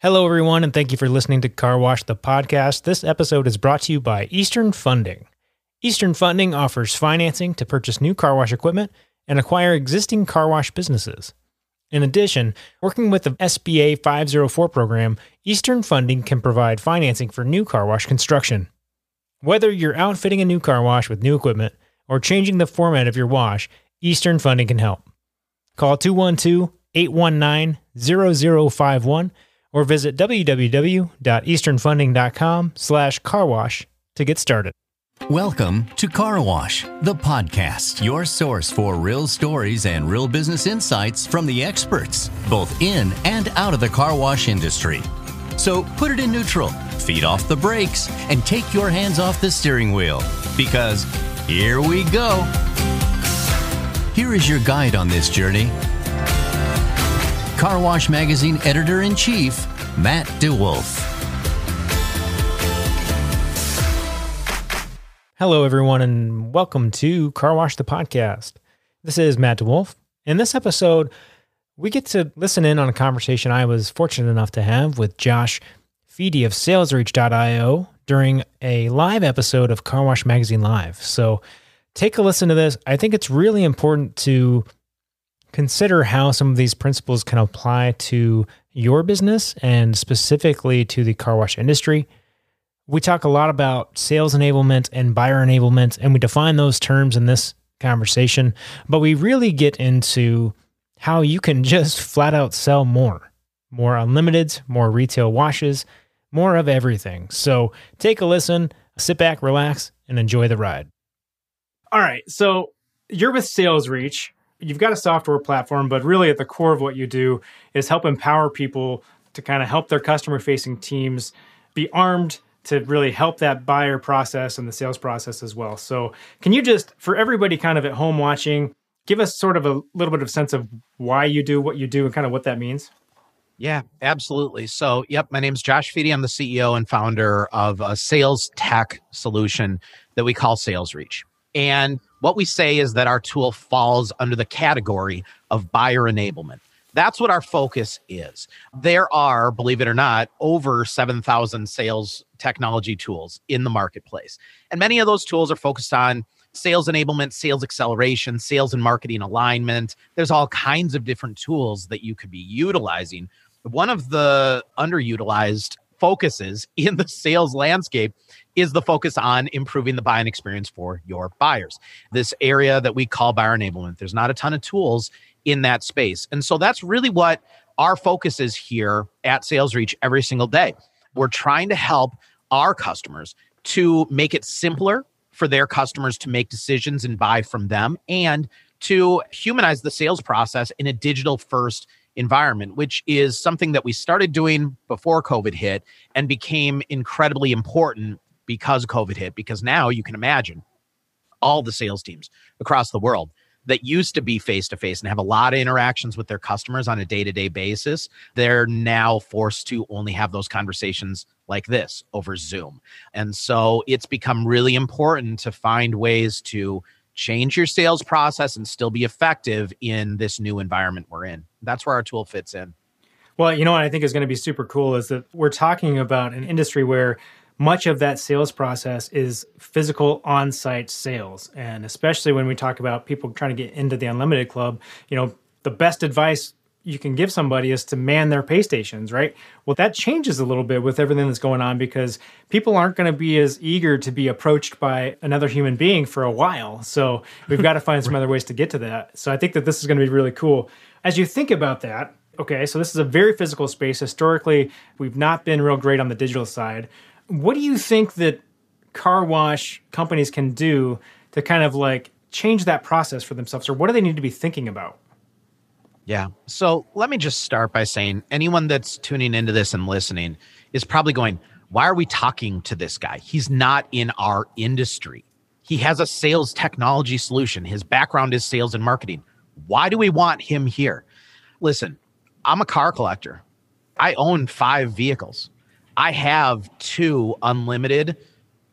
Hello, everyone, and thank you for listening to Car Wash the podcast. This episode is brought to you by Eastern Funding. Eastern Funding offers financing to purchase new car wash equipment and acquire existing car wash businesses. In addition, working with the SBA 504 program, Eastern Funding can provide financing for new car wash construction. Whether you're outfitting a new car wash with new equipment or changing the format of your wash, Eastern Funding can help. Call 212 819 0051 or visit www.easternfunding.com slash carwash to get started. Welcome to Car Wash, the podcast, your source for real stories and real business insights from the experts, both in and out of the car wash industry. So put it in neutral, feet off the brakes, and take your hands off the steering wheel because here we go. Here is your guide on this journey Car Wash Magazine editor in chief, Matt DeWolf. Hello, everyone, and welcome to Car Wash the Podcast. This is Matt DeWolf. In this episode, we get to listen in on a conversation I was fortunate enough to have with Josh Fedie of SalesReach.io during a live episode of Car Wash Magazine Live. So take a listen to this. I think it's really important to consider how some of these principles can apply to your business and specifically to the car wash industry. We talk a lot about sales enablement and buyer enablement, and we define those terms in this conversation, but we really get into how you can just flat out sell more more unlimited, more retail washes, more of everything. So take a listen, sit back, relax, and enjoy the ride. All right. So you're with Sales Reach. You've got a software platform, but really at the core of what you do is help empower people to kind of help their customer facing teams be armed to really help that buyer process and the sales process as well. So, can you just, for everybody kind of at home watching, give us sort of a little bit of sense of why you do what you do and kind of what that means? Yeah, absolutely. So, yep, my name is Josh Fedie. I'm the CEO and founder of a sales tech solution that we call Sales Reach. And what we say is that our tool falls under the category of buyer enablement. That's what our focus is. There are, believe it or not, over 7,000 sales technology tools in the marketplace. And many of those tools are focused on sales enablement, sales acceleration, sales and marketing alignment. There's all kinds of different tools that you could be utilizing. One of the underutilized focuses in the sales landscape is the focus on improving the buying experience for your buyers. This area that we call buyer enablement. There's not a ton of tools in that space. And so that's really what our focus is here at Sales Reach every single day. We're trying to help our customers to make it simpler for their customers to make decisions and buy from them and to humanize the sales process in a digital first environment, which is something that we started doing before COVID hit and became incredibly important because COVID hit. Because now you can imagine all the sales teams across the world that used to be face to face and have a lot of interactions with their customers on a day to day basis, they're now forced to only have those conversations like this over Zoom. And so it's become really important to find ways to change your sales process and still be effective in this new environment we're in. That's where our tool fits in. Well, you know what I think is going to be super cool is that we're talking about an industry where much of that sales process is physical on-site sales. And especially when we talk about people trying to get into the unlimited club you know the best advice you can give somebody is to man their pay stations right? Well that changes a little bit with everything that's going on because people aren't going to be as eager to be approached by another human being for a while. So we've got to find some other ways to get to that. So i think that this is going to be really cool. As you think about that okay so this is a very physical space. Historically we've not been real great on the digital side what do you think that car wash companies can do to kind of like change that process for themselves, or what do they need to be thinking about? Yeah. So let me just start by saying anyone that's tuning into this and listening is probably going, why are we talking to this guy? He's not in our industry. He has a sales technology solution. His background is sales and marketing. Why do we want him here? Listen, I'm a car collector. I own five vehicles. I have two unlimited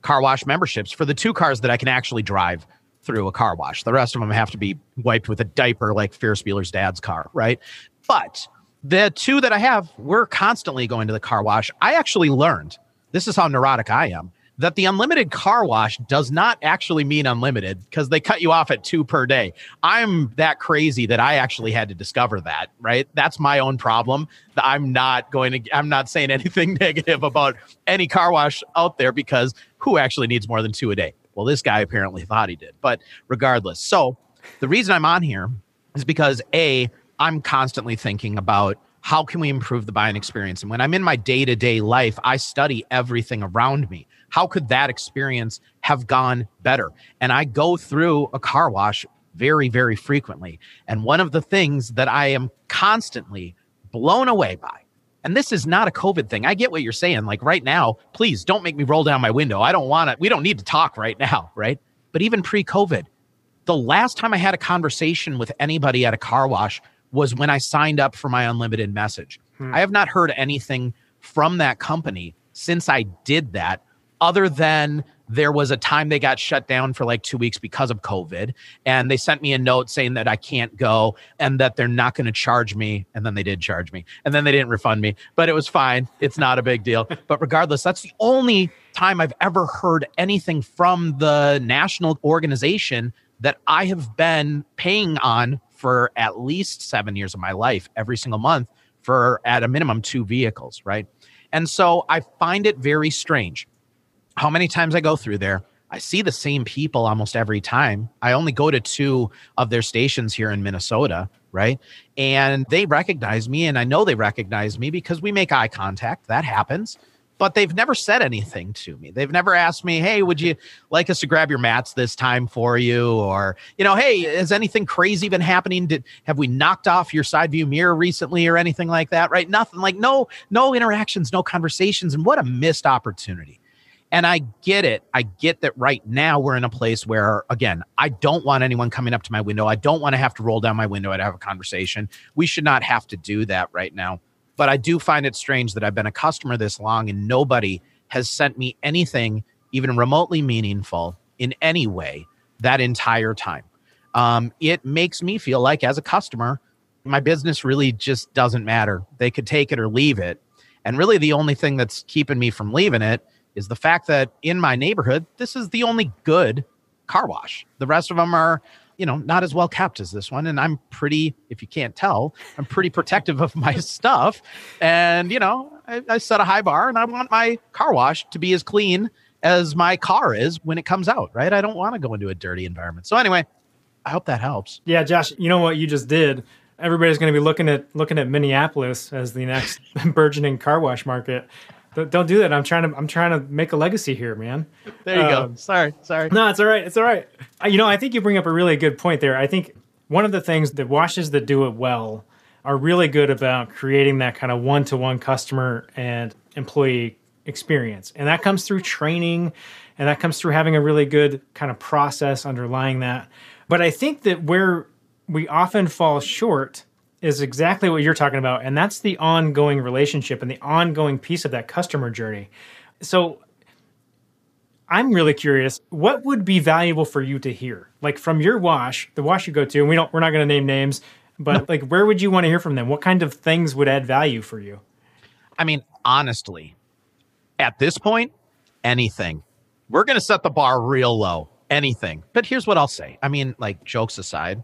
car wash memberships for the two cars that I can actually drive through a car wash. The rest of them have to be wiped with a diaper like Ferris Bueller's dad's car, right? But The two that I have, we're constantly going to the car wash. I actually learned this is how neurotic I am that the unlimited car wash does not actually mean unlimited because they cut you off at two per day. I'm that crazy that I actually had to discover that, right? That's my own problem. I'm not going to, I'm not saying anything negative about any car wash out there because who actually needs more than two a day? Well, this guy apparently thought he did, but regardless. So the reason I'm on here is because A, I'm constantly thinking about how can we improve the buying experience? And when I'm in my day to day life, I study everything around me. How could that experience have gone better? And I go through a car wash very, very frequently. And one of the things that I am constantly blown away by, and this is not a COVID thing. I get what you're saying. Like right now, please don't make me roll down my window. I don't want to, we don't need to talk right now, right? But even pre COVID, the last time I had a conversation with anybody at a car wash was when I signed up for my unlimited message. Hmm. I have not heard anything from that company since I did that other than there was a time they got shut down for like two weeks because of COVID. And they sent me a note saying that I can't go and that they're not going to charge me. And then they did charge me. And then they didn't refund me, but it was fine. It's not a big deal. but regardless, that's the only time I've ever heard anything from the national organization that I have been paying on for at least seven years of my life every single month for at a minimum two vehicles. Right. And so I find it very strange how many times I go through there. I see the same people almost every time. I only go to two of their stations here in Minnesota, right? And they recognize me, and I know they recognize me because we make eye contact. That happens. But they've never said anything to me. They've never asked me, hey, would you like us to grab your mats this time for you? Or, you know, hey, has anything crazy been happening? Did have we knocked off your side view mirror recently or anything like that? Right? Nothing like no, no interactions, no conversations. And what a missed opportunity and I get it. I get that right now we're in a place where, again, I don't want anyone coming up to my window. I don't want to have to roll down my window and have a conversation. We should not have to do that right now. But I do find it strange that I've been a customer this long and nobody has sent me anything even remotely meaningful in any way that entire time. Um, it makes me feel like, as a customer, my business really just doesn't matter. They could take it or leave it. And really, the only thing that's keeping me from leaving it is the fact that in my neighborhood, this is the only good car wash. The rest of them are, you know, not as well kept as this one. And I'm pretty, if you can't tell, I'm pretty protective of my stuff. And, you know, I, I set a high bar and I want my car wash to be as clean as my car is when it comes out, right? I don't want to go into a dirty environment. So anyway, I hope that helps. Yeah, Josh, you know what you just did? Everybody's going to be looking at looking at Minneapolis as the next burgeoning car wash market. Don't do that. I'm trying to. I'm trying to make a legacy here, man. There you um, go. Sorry, sorry. No, it's all right. It's all right. You know, I think you bring up a really good point there. I think one of the things that washes that do it well are really good about creating that kind of one-to-one customer and employee experience, and that comes through training, and that comes through having a really good kind of process underlying that. But I think that where we often fall short is exactly what you're talking about. And that's the ongoing relationship and the ongoing piece of that customer journey. So I'm really curious, what would be valuable for you to hear? Like from your wash, the wash you go to, and we don't we're not gonna name names, but like where would you want to hear from them? What kind of things would add value for you? I mean, honestly, at this point, anything. We're gonna set the bar real low. Anything. But here's what I'll say. I mean, like jokes aside,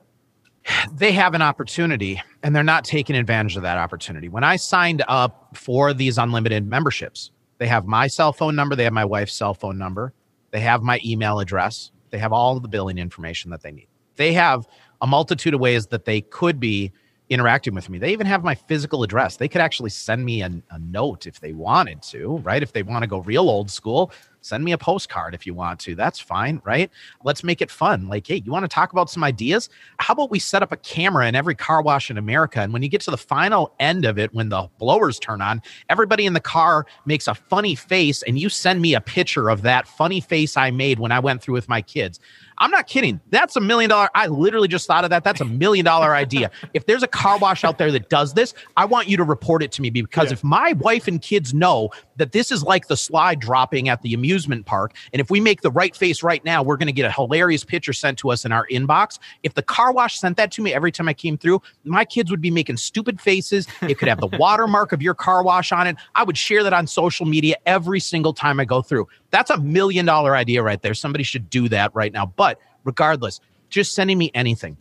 they have an opportunity and they're not taking advantage of that opportunity. When I signed up for these unlimited memberships, they have my cell phone number, they have my wife's cell phone number, they have my email address, they have all the billing information that they need. They have a multitude of ways that they could be interacting with me. They even have my physical address. They could actually send me a, a note if they wanted to, right? If they want to go real old school, send me a postcard if you want to. That's fine, right? Let's make it fun. Like, hey, you want to talk about some ideas? How about we set up a camera in every car wash in America? And when you get to the final end of it, when the blowers turn on, everybody in the car makes a funny face, and you send me a picture of that funny face I made when I went through with my kids. I'm not kidding. That's a million dollar. I literally just thought of that. That's a million dollar idea. If there's a car wash out there that does this, I want you to report it to me because yeah. if my wife and kids know that this is like the slide dropping at the amusement park. And if we make the right face right now, we're going to get a hilarious picture sent to us in our inbox. If the car wash sent that to me every time I came through, my kids would be making stupid faces. It could have the watermark of your car wash on it. I would share that on social media every single time I go through. That's a million dollar idea right there. Somebody should do that right now. But regardless, just sending me anything,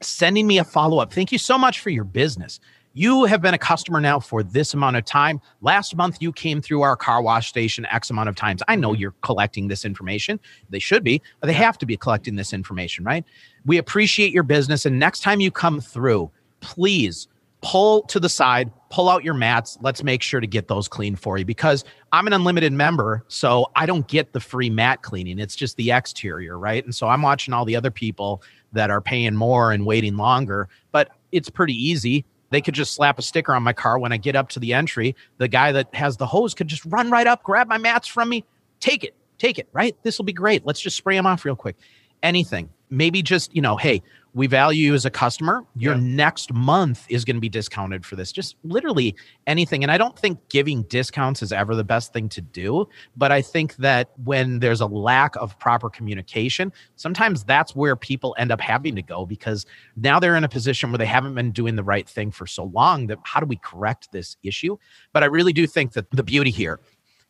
sending me a follow up. Thank you so much for your business. You have been a customer now for this amount of time. Last month, you came through our car wash station X amount of times. I know you're collecting this information. They should be, they have to be collecting this information, right? We appreciate your business. And next time you come through, please pull to the side, pull out your mats. Let's make sure to get those clean for you because I'm an unlimited member. So I don't get the free mat cleaning. It's just the exterior, right? And so I'm watching all the other people that are paying more and waiting longer, but it's pretty easy. They could just slap a sticker on my car when I get up to the entry. The guy that has the hose could just run right up, grab my mats from me, take it, take it, right? This will be great. Let's just spray them off real quick. Anything. Maybe just, you know, hey, we value you as a customer. Your yeah. next month is going to be discounted for this. Just literally anything. And I don't think giving discounts is ever the best thing to do. But I think that when there's a lack of proper communication, sometimes that's where people end up having to go because now they're in a position where they haven't been doing the right thing for so long that how do we correct this issue? But I really do think that the beauty here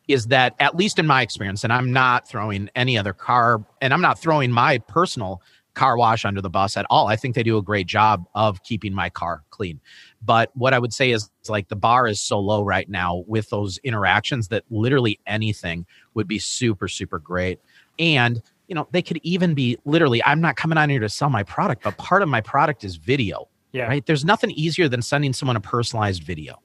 is that at least in my experience and i'm not throwing any other car and i'm not throwing my personal car wash under the bus at all. I think they do a great job of keeping my car clean. But what I would say is like the bar is so low right now with those interactions that literally anything would be super, super great. And you know, they could even be literally, I'm not coming on here to sell my product, but part of my product is video. Yeah. Right. There's nothing easier than sending someone a personalized video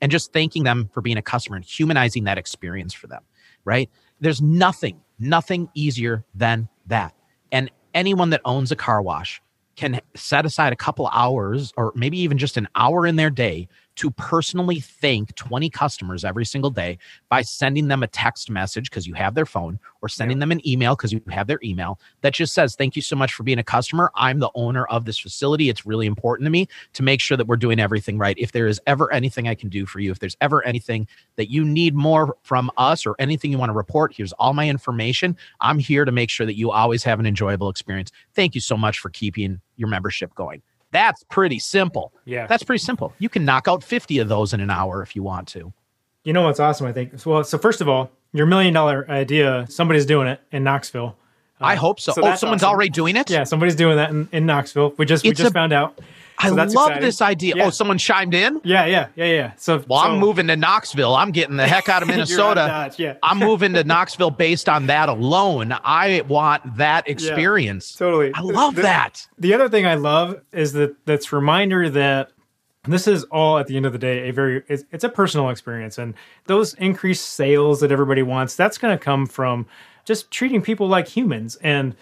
and just thanking them for being a customer and humanizing that experience for them. Right. There's nothing, nothing easier than that. And anyone that owns a car wash can set aside a couple hours or maybe even just an hour in their day to personally thank 20 customers every single day by sending them a text message because you have their phone or sending them an email because you have their email that just says, Thank you so much for being a customer. I'm the owner of this facility. It's really important to me to make sure that we're doing everything right. If there is ever anything I can do for you, if there's ever anything that you need more from us or anything you want to report, here's all my information. I'm here to make sure that you always have an enjoyable experience. Thank you so much for keeping your membership going. That's pretty simple. Yeah. That's pretty simple. You can knock out 50 of those in an hour if you want to. You know what's awesome, I think? Well, so first of all, your million dollar idea, somebody's doing it in Knoxville. Uh, I hope so. so oh, someone's awesome. already doing it? Yeah, somebody's doing that in, in Knoxville. We just it's we just a, found out. I love exciting. this idea. Oh, yeah. Oh, someone chimed in? Yeah, yeah, yeah, yeah. So Well, so, I'm moving to Knoxville. I'm getting the heck out of Minnesota. yeah. I'm moving to Knoxville based on that alone. I want that experience. Yeah, totally. I love the, that. The other thing I love is that that's reminder that this is all at the end of the day a very it's, it's a personal experience and those increased sales that everybody wants that's going to come from just treating people like humans and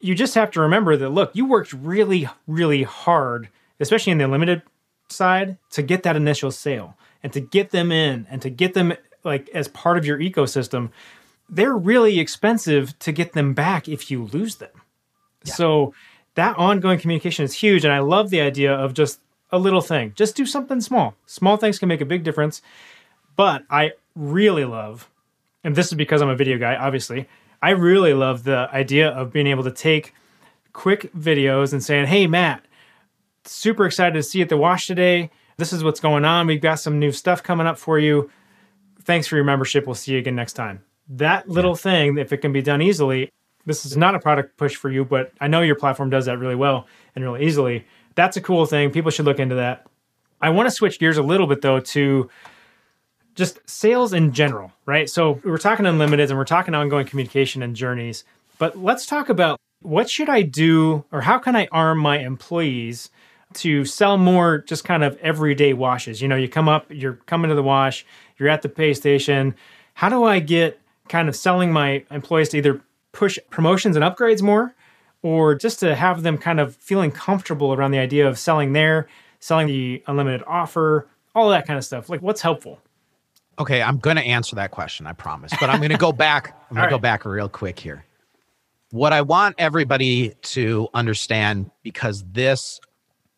you just have to remember that look you worked really really hard especially in the limited side to get that initial sale and to get them in and to get them like as part of your ecosystem they're really expensive to get them back if you lose them yeah. so that ongoing communication is huge and i love the idea of just a little thing. Just do something small. Small things can make a big difference. But I really love, and this is because I'm a video guy, obviously, I really love the idea of being able to take quick videos and saying, hey, Matt, super excited to see you at the wash today. This is what's going on. We've got some new stuff coming up for you. Thanks for your membership. We'll see you again next time. That little yeah. thing, if it can be done easily, this is not a product push for you, but I know your platform does that really well and really easily that's a cool thing. People should look into that. I want to switch gears a little bit though to just sales in general, right? So we're talking unlimited and we're talking ongoing communication and journeys, but let's talk about what should I do or how can I arm my employees to sell more just kind of everyday washes? You know, you come up, you're coming to the wash, you're at the pay station. How do I get kind of selling my employees to either push promotions and upgrades more or just to have them kind of feeling comfortable around the idea of selling there, selling the unlimited offer, all that kind of stuff. Like what's helpful? Okay, I'm going to answer that question, I promise. But I'm going to go back. I'm going right. to go back real quick here. What I want everybody to understand because this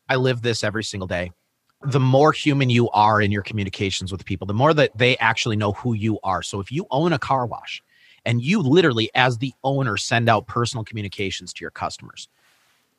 I live this every single day. the more human you are in your communications with people, the more that they actually know who you are. So if you own a car wash and you literally, as the owner, send out personal communications to your customers,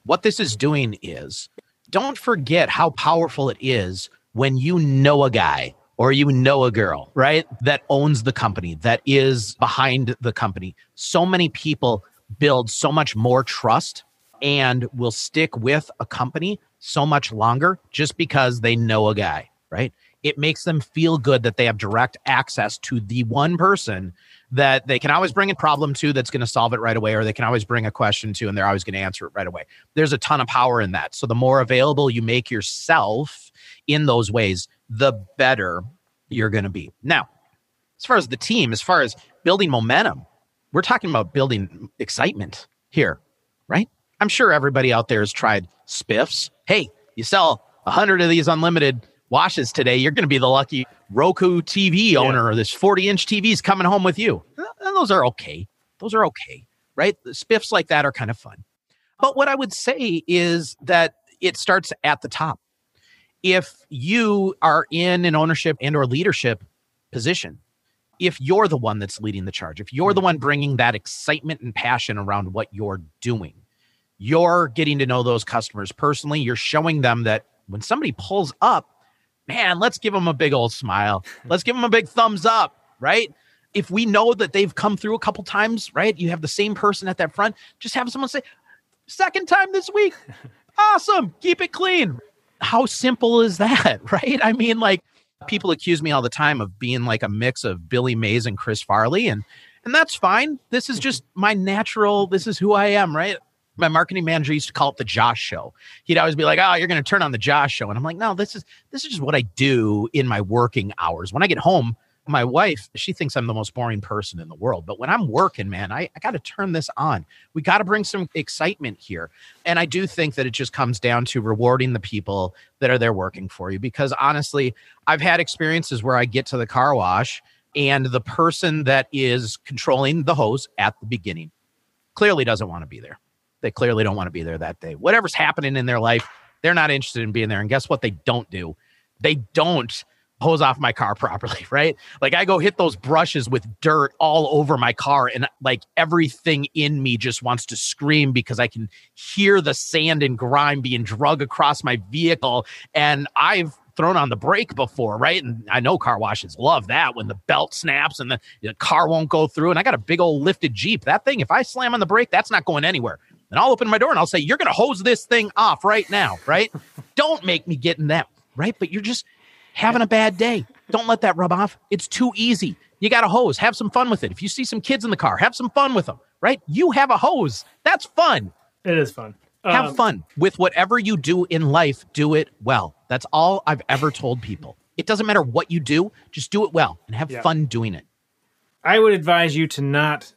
what this is doing is don't forget how powerful it is when you know a guy or you know a girl, right? That owns the company, that is behind the company. So many people build so much more trust and will stick with a company so much longer just because they know a guy, right? It makes them feel good that they have direct access to the one person that they can always bring a problem to that's going to solve it right away, or they can always bring a question to and they're always going to answer it right away. There's a ton of power in that. So the more available you make yourself in those ways, the better you're going to be. Now, as far as the team, as far as building momentum, we're talking about building excitement here, right? I'm sure everybody out there has tried spiffs. Hey, you sell a hundred of these unlimited washes today, you're going to be the lucky Roku TV owner or this 40 inch TV is coming home with you. And those are okay. Those are okay, right? The spiffs like that are kind of fun. But what I would say is that it starts at the top. If you are in an ownership and or leadership position, if you're the one that's leading the charge, if you're the mm-hmm. one bringing that excitement and passion around what you're doing, you're getting to know those customers personally. You're showing them that when somebody pulls up, man, let's give them a big old smile. Let's give them a big thumbs up, right? If we know that they've come through a couple times, right? You have the same person at that front, just have someone say, second time this week. Awesome. Keep it clean. How simple is that, right? I mean, like people accuse me all the time of being like a mix of Billy Mays and Chris Farley and and that's fine. This is just my natural, this is who I am, right? My marketing manager used to call it the Josh show. He'd always be like, "Oh, you're going to turn on the Josh show," and I'm like, "No, this is this is just what I do in my working hours. When I get home, my wife she thinks I'm the most boring person in the world, but when I'm working, man, I, I got to turn this on. We got to bring some excitement here, and I do think that it just comes down to rewarding the people that are there working for you. Because honestly, I've had experiences where I get to the car wash and the person that is controlling the hose at the beginning clearly doesn't want to be there they clearly don't want to be there that day. Whatever's happening in their life, they're not interested in being there. And guess what? They don't do. They don't hose off my car properly, right? Like I go hit those brushes with dirt all over my car and like everything in me just wants to scream because I can hear the sand and grime being drug across my vehicle and I've thrown on the brake before, right? And I know car washes love that when the belt snaps and the, the car won't go through and I got a big old lifted Jeep. That thing if I slam on the brake, that's not going anywhere and I'll open my door and I'll say, You're going to hose this thing off right now, right? Don't make me get in that, right? But you're just having a bad day. Don't let that rub off. It's too easy. You got a hose. Have some fun with it. If you see some kids in the car, have some fun with them, right? You have a hose. That's fun. It is fun. Have um, fun with whatever you do in life. Do it well. That's all I've ever told people. It doesn't matter what you do, just do it well and have yeah. fun doing it. I would advise you to not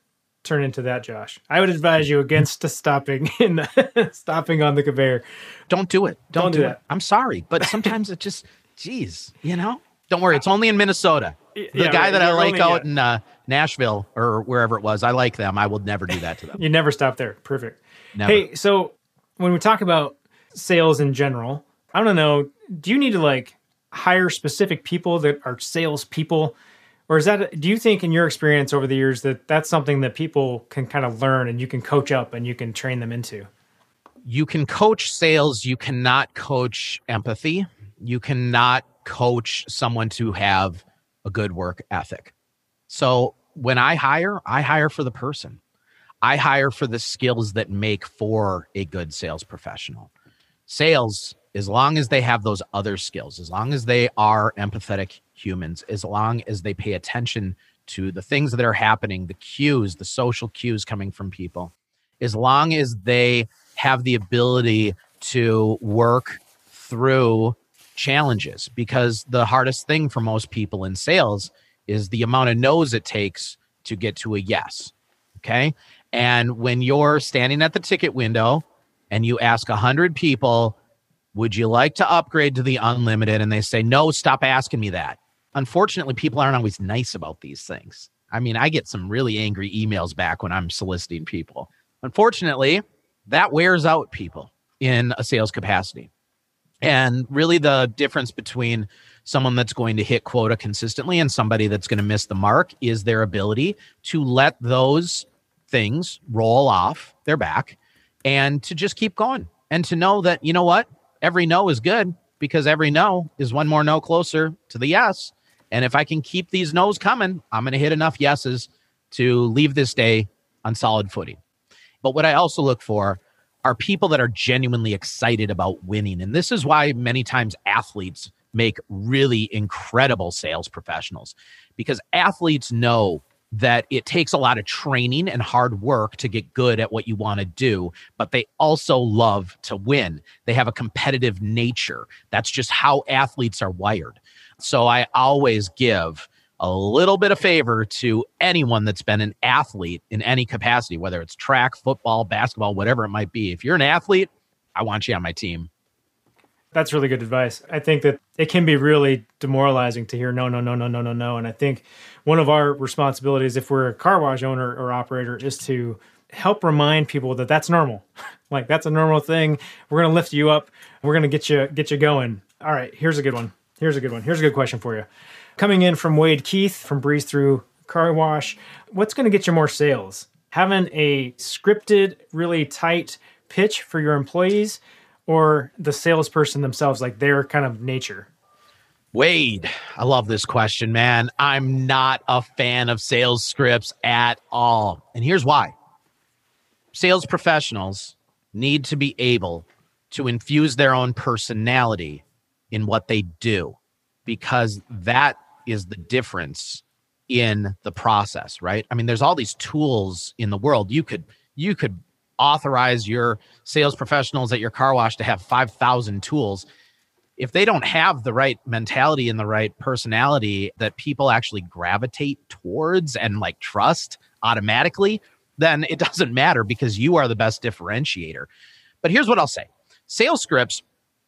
turn into that, Josh. I would advise you against stopping in the, stopping on the conveyor. Don't do it. Don't, Don't do, do it. I'm sorry, but sometimes it just, geez, you know. Don't worry, it's only in Minnesota. The yeah, guy that I like only, out yeah. in uh, Nashville or wherever it was, I like them. I will never do that to them. you never stop there. Perfect. Never. Hey, so when we talk about sales in general, I don't know. Do you need to like hire specific people that are sales people? Or is that do you think in your experience over the years that that's something that people can kind of learn and you can coach up and you can train them into? You can coach sales you cannot coach empathy. You cannot coach someone to have a good work ethic. So when i hire i hire for the person. I hire for the skills that make for a good sales professional. Sales as long as they have those other skills as long as they are empathetic humans as long as they pay attention to the things that are happening, the cues, the social cues coming from people, as long as they have the ability to work through challenges. Because the hardest thing for most people in sales is the amount of no's it takes to get to a yes. Okay. And when you're standing at the ticket window and you ask a 100 people, would you like to upgrade to the unlimited? And they say, no, stop asking me that unfortunately, people aren't always nice about these things. I mean, I get some really angry emails back when I'm soliciting people. Unfortunately, that wears out people in a sales capacity. And really, the difference between someone that's going to hit quota consistently and somebody that's going to miss the mark is their ability to let those things roll off their back and to just keep going and to know that, you know what, every no is good because every no is one more no closer to the yes. And if I can keep these no's coming, I'm going to hit enough yeses to leave this day on solid footing. But what I also look for are people that are genuinely excited about winning. And this is why many times athletes make really incredible sales professionals because athletes know that it takes a lot of training and hard work to get good at what you want to do, but they also love to win. They have a competitive nature. That's just how athletes are wired. So I always give a little bit of favor to anyone that's been an athlete in any capacity, whether it's track, football, basketball, whatever it might be. If you're an athlete, I want you on my team. That's really good advice. I think that it can be really demoralizing to hear no, no, no, no, no, no, no. And I think one of our responsibilities, if we're a car wash owner or operator, is to help remind people that that's normal. like that's a normal thing. We're gonna lift you up. We're gonna get you get you going. All right, here's a good one. Here's a good one. Here's a good question for you. Coming in from Wade Keith from Breeze Through Car Wash, what's to get you more sales? Having a scripted, really tight pitch for your employees or the salesperson themselves, like their kind of nature? Wade, I love this question, man. I'm not a fan of sales scripts at all. And here's why sales professionals need to be able to infuse their own personality in what they do because that is the difference in the process, right? I mean, there's all these tools in the world. You could you could authorize your sales professionals at your car wash to have 5,000 tools. If they don't have the right mentality and the right personality that people actually gravitate towards and like trust automatically, then it doesn't matter because you are the best differentiator. But here's what I'll say sales scripts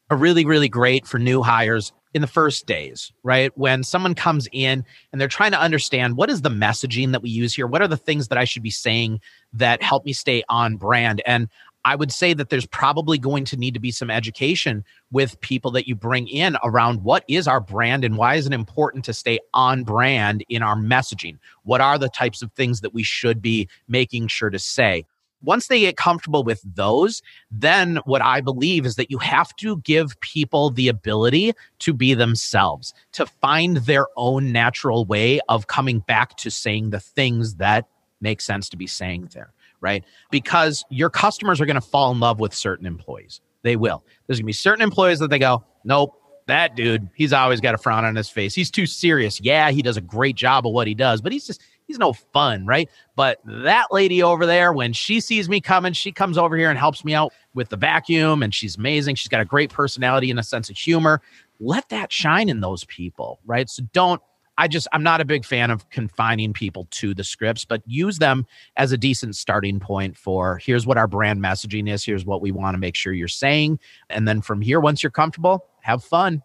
are really, really great for new hires in the first days, right? When someone comes in and they're trying to understand what is the messaging that we use here? What are the things that I should be saying that help me stay on brand? And I would say that there's probably going to need to be some education with people that you bring in around what is our brand and why is it important to stay on brand in our messaging? What are the types of things that we should be making sure to say? Once they get comfortable with those, then what I believe is that you have to give people the ability to be themselves, to find their own natural way of coming back to saying the things that make sense to be saying there, right? Because your customers are going to fall in love with certain employees. They will. There's going to be certain employees that they go, nope, that dude, he's always got a frown on his face. He's too serious. Yeah, he does a great job of what he does, but he's just he's no fun, right? But that lady over there, when she sees me coming, she comes over here and helps me out with the vacuum, and she's amazing. She's got a great personality and a sense of humor. Let that shine in those people, right? So don't. I just I'm not a big fan of confining people to the scripts, but use them as a decent starting point for here's what our brand messaging is, here's what we want to make sure you're saying, and then from here, once you're comfortable, have fun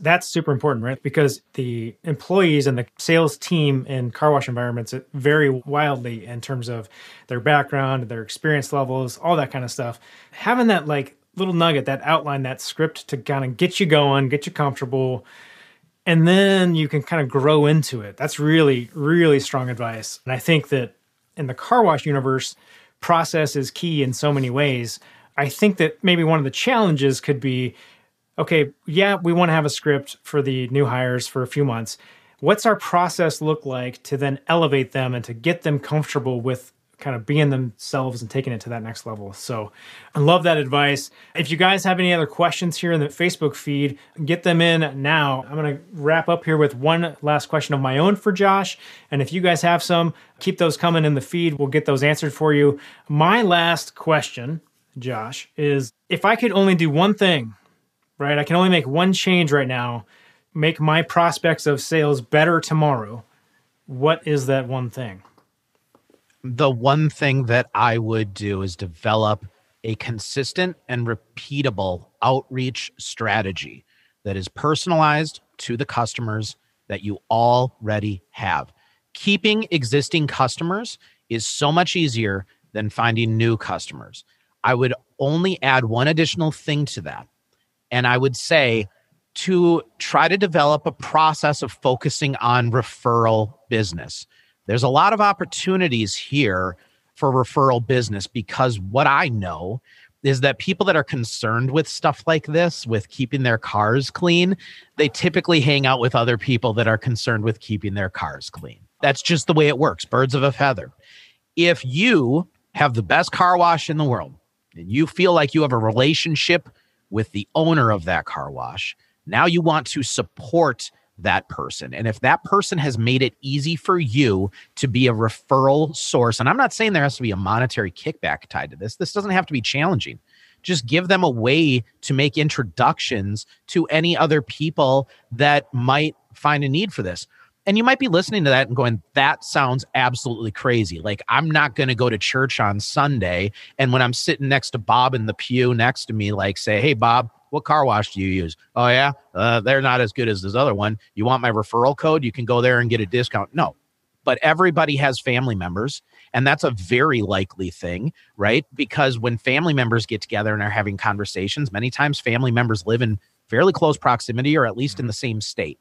that's super important, right? Because the employees and the sales team in car wash environments vary wildly in terms of their background, their experience levels, all that kind of stuff. Having that like little nugget, that outline, that script to kind of get you going, get you comfortable, and then you can kind of grow into it. That's really, really strong advice. And I think that in the car wash universe, process is key in so many ways. I think that maybe one of the challenges could be okay, yeah, we want to have a script for the new hires for a few months. What's our process look like to then elevate them and to get them comfortable with kind of being themselves and taking it to that next level. So I love that advice. If you guys have any other questions here in the Facebook feed, get them in now. I'm going to wrap up here with one last question of my own for Josh. And if you guys have some, keep those coming in the feed. We'll get those answered for you. My last question, Josh, is if I could only do one thing right? I can only make one change right now, make my prospects of sales better tomorrow. What is that one thing? The one thing that I would do is develop a consistent and repeatable outreach strategy that is personalized to the customers that you already have. Keeping existing customers is so much easier than finding new customers. I would only add one additional thing to that And I would say to try to develop a process of focusing on referral business. There's a lot of opportunities here for referral business because what I know is that people that are concerned with stuff like this, with keeping their cars clean, they typically hang out with other people that are concerned with keeping their cars clean. That's just the way it works, birds of a feather. If you have the best car wash in the world and you feel like you have a relationship with the owner of that car wash, now you want to support that person. And if that person has made it easy for you to be a referral source, and I'm not saying there has to be a monetary kickback tied to this, this doesn't have to be challenging. Just give them a way to make introductions to any other people that might find a need for this. And you might be listening to that and going, that sounds absolutely crazy. Like, I'm not going to go to church on Sunday. And when I'm sitting next to Bob in the pew next to me, like, say, hey, Bob, what car wash do you use? Oh, yeah, uh, they're not as good as this other one. You want my referral code? You can go there and get a discount. No, but everybody has family members. And that's a very likely thing, right? Because when family members get together and are having conversations, many times family members live in fairly close proximity or at least in the same state.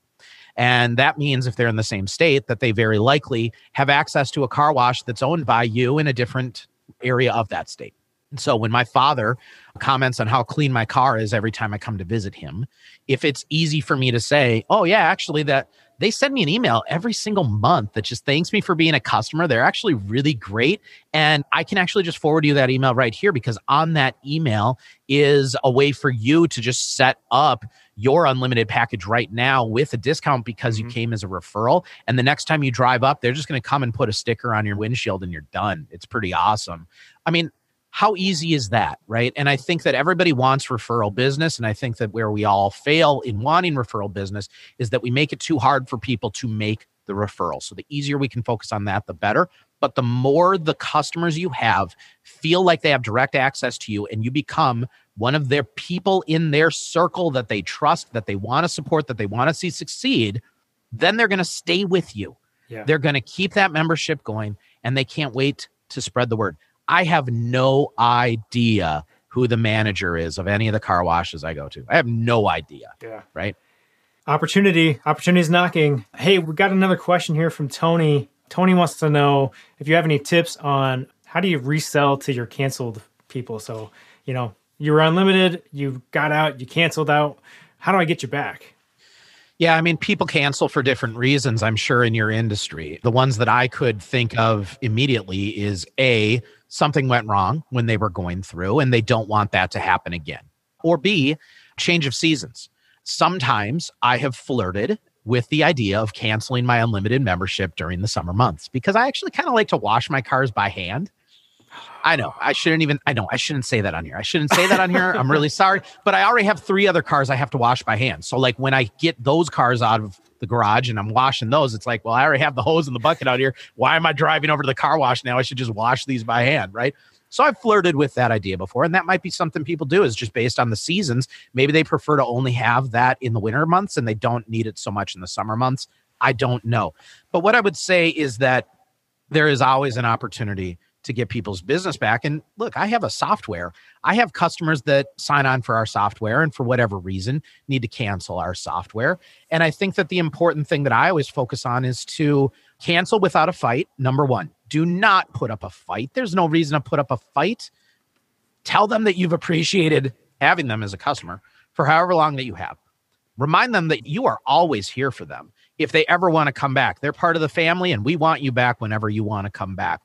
And that means if they're in the same state, that they very likely have access to a car wash that's owned by you in a different area of that state. And so when my father comments on how clean my car is every time I come to visit him, if it's easy for me to say, oh, yeah, actually, that they send me an email every single month that just thanks me for being a customer. They're actually really great. And I can actually just forward you that email right here because on that email is a way for you to just set up your unlimited package right now with a discount because mm-hmm. you came as a referral. And the next time you drive up, they're just going to come and put a sticker on your windshield and you're done. It's pretty awesome. I mean, how easy is that right? And i think that everybody wants referral business and i think that where we all fail in wanting referral business is that we make it too hard for people to make the referral. So the easier we can focus on that the better. But the more the customers you have feel like they have direct access to you and you become one of their people in their circle that they trust that they want to support that they want to see succeed then they're going to stay with you. Yeah. they're going to keep that membership going and they can't wait to spread the word I have no idea who the manager is of any of the car washes I go to. I have no idea. Yeah. Right. Opportunity. Opportunity is knocking. Hey, we got another question here from Tony. Tony wants to know if you have any tips on how do you resell to your canceled people. So, you know, you were unlimited, you got out, you canceled out. How do I get you back? Yeah, I mean, people cancel for different reasons, I'm sure, in your industry. The ones that I could think of immediately is A, something went wrong when they were going through and they don't want that to happen again. Or B, change of seasons. Sometimes I have flirted with the idea of canceling my unlimited membership during the summer months because I actually kind of like to wash my cars by hand. I know I shouldn't even, I know I shouldn't say that on here. I shouldn't say that on here. I'm really sorry, but I already have three other cars I have to wash by hand. So, like, when I get those cars out of the garage and I'm washing those, it's like, well, I already have the hose and the bucket out here. Why am I driving over to the car wash now? I should just wash these by hand, right? So I've flirted with that idea before, and that might be something people do is just based on the seasons. Maybe they prefer to only have that in the winter months and they don't need it so much in the summer months. I don't know. But what I would say is that there is always an opportunity to get people's business back. And look, I have a software. I have customers that sign on for our software and for whatever reason need to cancel our software. And I think that the important thing that I always focus on is to cancel without a fight. Number one, do not put up a fight. There's no reason to put up a fight. Tell them that you've appreciated having them as a customer for however long that you have. Remind them that you are always here for them. If they ever want to come back, they're part of the family and we want you back whenever you want to come back.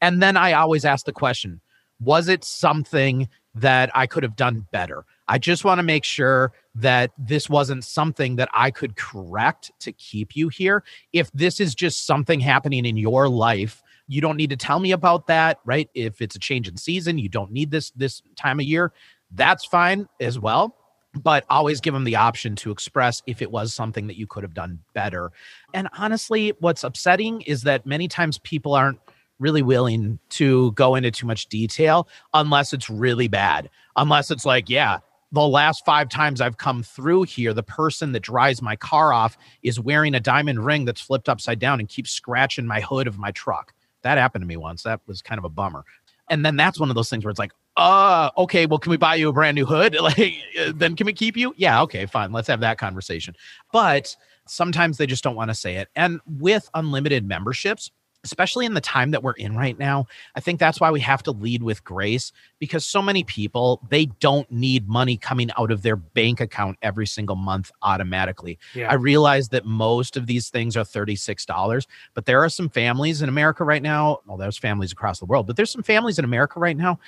And then I always ask the question was it something that I could have done better? I just want to make sure that this wasn't something that I could correct to keep you here. If this is just something happening in your life, you don't need to tell me about that, right? If it's a change in season, you don't need this this time of year, that's fine as well. But always give them the option to express if it was something that you could have done better. And honestly, what's upsetting is that many times people aren't really willing to go into too much detail unless it's really bad. Unless it's like, yeah, the last five times I've come through here, the person that drives my car off is wearing a diamond ring that's flipped upside down and keeps scratching my hood of my truck. That happened to me once. That was kind of a bummer. And then that's one of those things where it's like, uh, okay, well, can we buy you a brand new hood? Like, then can we keep you? Yeah, okay, fine. Let's have that conversation. But sometimes they just don't want to say it. And with unlimited memberships, especially in the time that we're in right now i think that's why we have to lead with grace because so many people they don't need money coming out of their bank account every single month automatically Yeah. i realize that most of these things are $36 but there are some families in america right now well there's families across the world but there's some families in america right now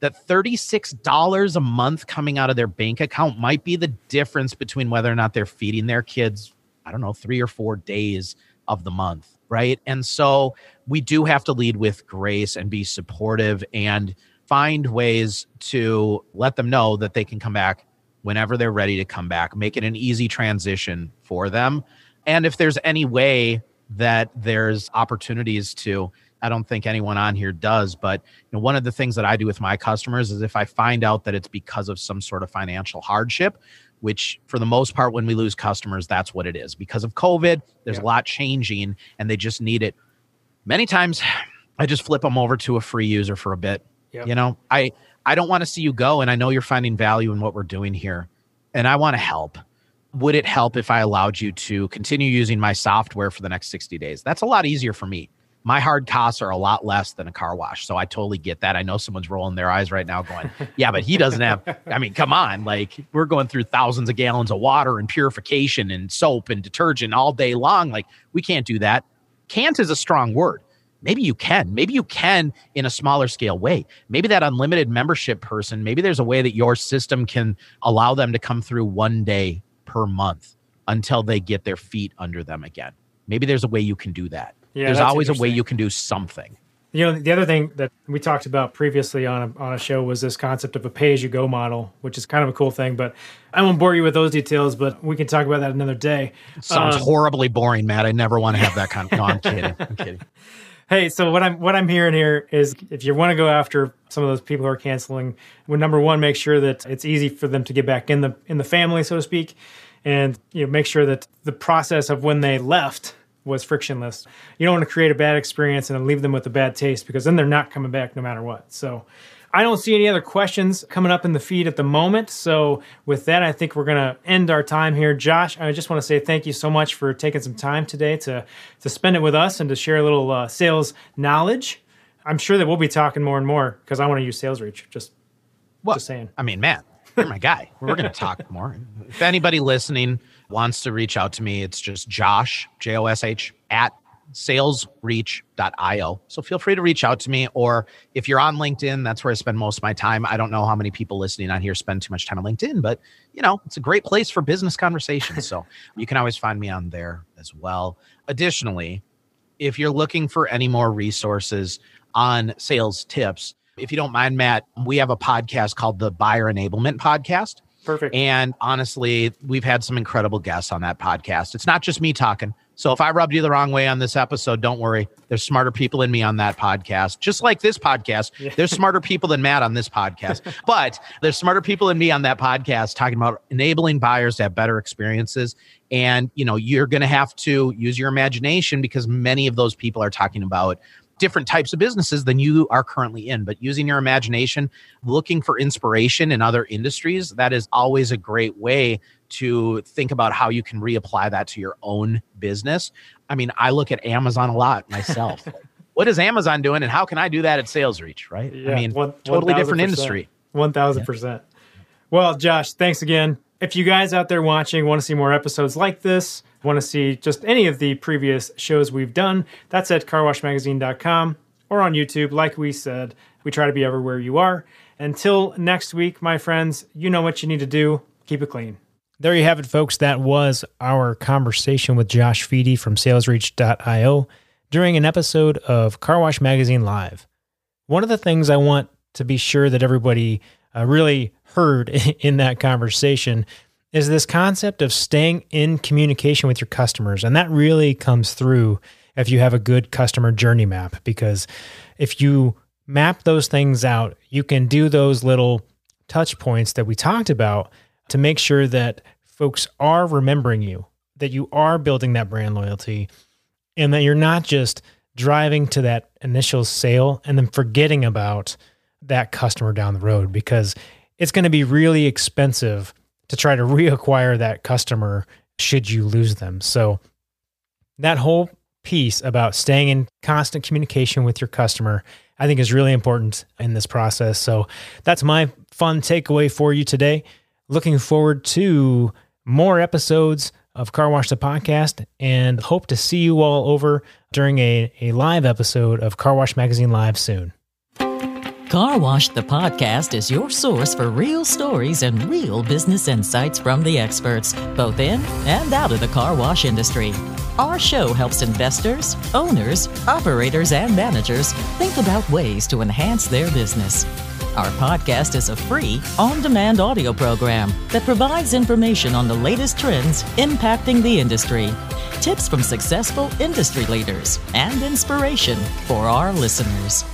that $36 a month coming out of their bank account might be the difference between whether or not they're feeding their kids i don't know 3 or 4 days of the month, right? And so we do have to lead with grace and be supportive and find ways to let them know that they can come back whenever they're ready to come back, make it an easy transition for them. And if there's any way that there's opportunities to I don't think anyone on here does, but you know, one of the things that I do with my customers is if I find out that it's because of some sort of financial hardship, which for the most part, when we lose customers, that's what it is. Because of COVID, there's Yeah. a lot changing and they just need it. Many times I just flip them over to a free user for a bit. Yep. You know, I I don't want to see you go and I know you're finding value in what we're doing here and I want to help. Would it help if I allowed you to continue using my software for the next 60 days? That's a lot easier for me. My hard costs are a lot less than a car wash. So I totally get that. I know someone's rolling their eyes right now going, yeah, but he doesn't have, I mean, come on. Like we're going through thousands of gallons of water and purification and soap and detergent all day long. Like we can't do that. Can't is a strong word. Maybe you can. Maybe you can in a smaller scale way. Maybe that unlimited membership person, maybe there's a way that your system can allow them to come through one day per month until they get their feet under them again. Maybe there's a way you can do that. Yeah, there's always a way you can do something. You know, the other thing that we talked about previously on a, on a show was this concept of a pay as you go model, which is kind of a cool thing. But I won't bore you with those details, but we can talk about that another day. Sounds Um, horribly boring, Matt. I never want to have that kind of. No, I'm kidding. I'm kidding. Hey, so what I'm what I'm hearing here is if you want to go after some of those people who are canceling, well, number one, make sure that it's easy for them to get back in the in the family, so to speak, and you know make sure that the process of when they left was frictionless. You don't want to create a bad experience and then leave them with a bad taste because then they're not coming back no matter what. So I don't see any other questions coming up in the feed at the moment. So with that, I think we're gonna end our time here. Josh, I just want to say thank you so much for taking some time today to to spend it with us and to share a little uh, sales knowledge. I'm sure that we'll be talking more and more because I want to use Sales Reach. Just Well, Just saying. I mean, Matt, you're my guy. We're going to talk more. If anybody listening wants to reach out to me, it's just Josh, J O S H, at salesreach.io. So feel free to reach out to me. Or if you're on LinkedIn, that's where I spend most of my time. I don't know how many people listening on here spend too much time on LinkedIn, but you know, it's a great place for business conversations. So you can always find me on there as well. Additionally, if you're looking for any more resources on sales tips, if you don't mind, Matt, we have a podcast called the Buyer Enablement Podcast. Perfect. And honestly, we've had some incredible guests on that podcast. It's not just me talking. So if I rubbed you the wrong way on this episode, don't worry. There's smarter people in me on that podcast. Just like this podcast, there's smarter people than Matt on this podcast. but there's smarter people than me on that podcast talking about enabling buyers to have better experiences. And you know, you're going to have to use your imagination because many of those people are talking about different types of businesses than you are currently in but using your imagination looking for inspiration in other industries that is always a great way to think about how you can reapply that to your own business i mean i look at amazon a lot myself what is amazon doing and how can i do that at sales reach right i mean one- totally 1000%. different industry One thousand percent. Well, Josh, thanks again. If you guys out there watching want to see more episodes like this, want to see just any of the previous shows we've done, that's at carwashmagazine.com or on YouTube. Like we said, we try to be everywhere you are. Until next week, my friends, you know what you need to do. Keep it clean. There you have it, folks. That was our conversation with Josh Fedie from salesreach.io during an episode of Car Wash Magazine Live. One of the things I want to be sure that everybody uh, really heard in that conversation is this concept of staying in communication with your customers. And that really comes through if you have a good customer journey map, because if you map those things out, you can do those little touch points that we talked about to make sure that folks are remembering you, that you are building that brand loyalty, and that you're not just driving to that initial sale and then forgetting about that customer down the road because it's going to be really expensive to try to reacquire that customer should you lose them. So that whole piece about staying in constant communication with your customer, I think is really important in this process. So that's my fun takeaway for you today. Looking forward to more episodes of Car Wash the Podcast and hope to see you all over during a, a live episode of Car Wash Magazine Live soon. Car Wash the Podcast is your source for real stories and real business insights from the experts, both in and out of the car wash industry. Our show helps investors, owners, operators, and managers think about ways to enhance their business. Our podcast is a free, on demand audio program that provides information on the latest trends impacting the industry, tips from successful industry leaders, and inspiration for our listeners.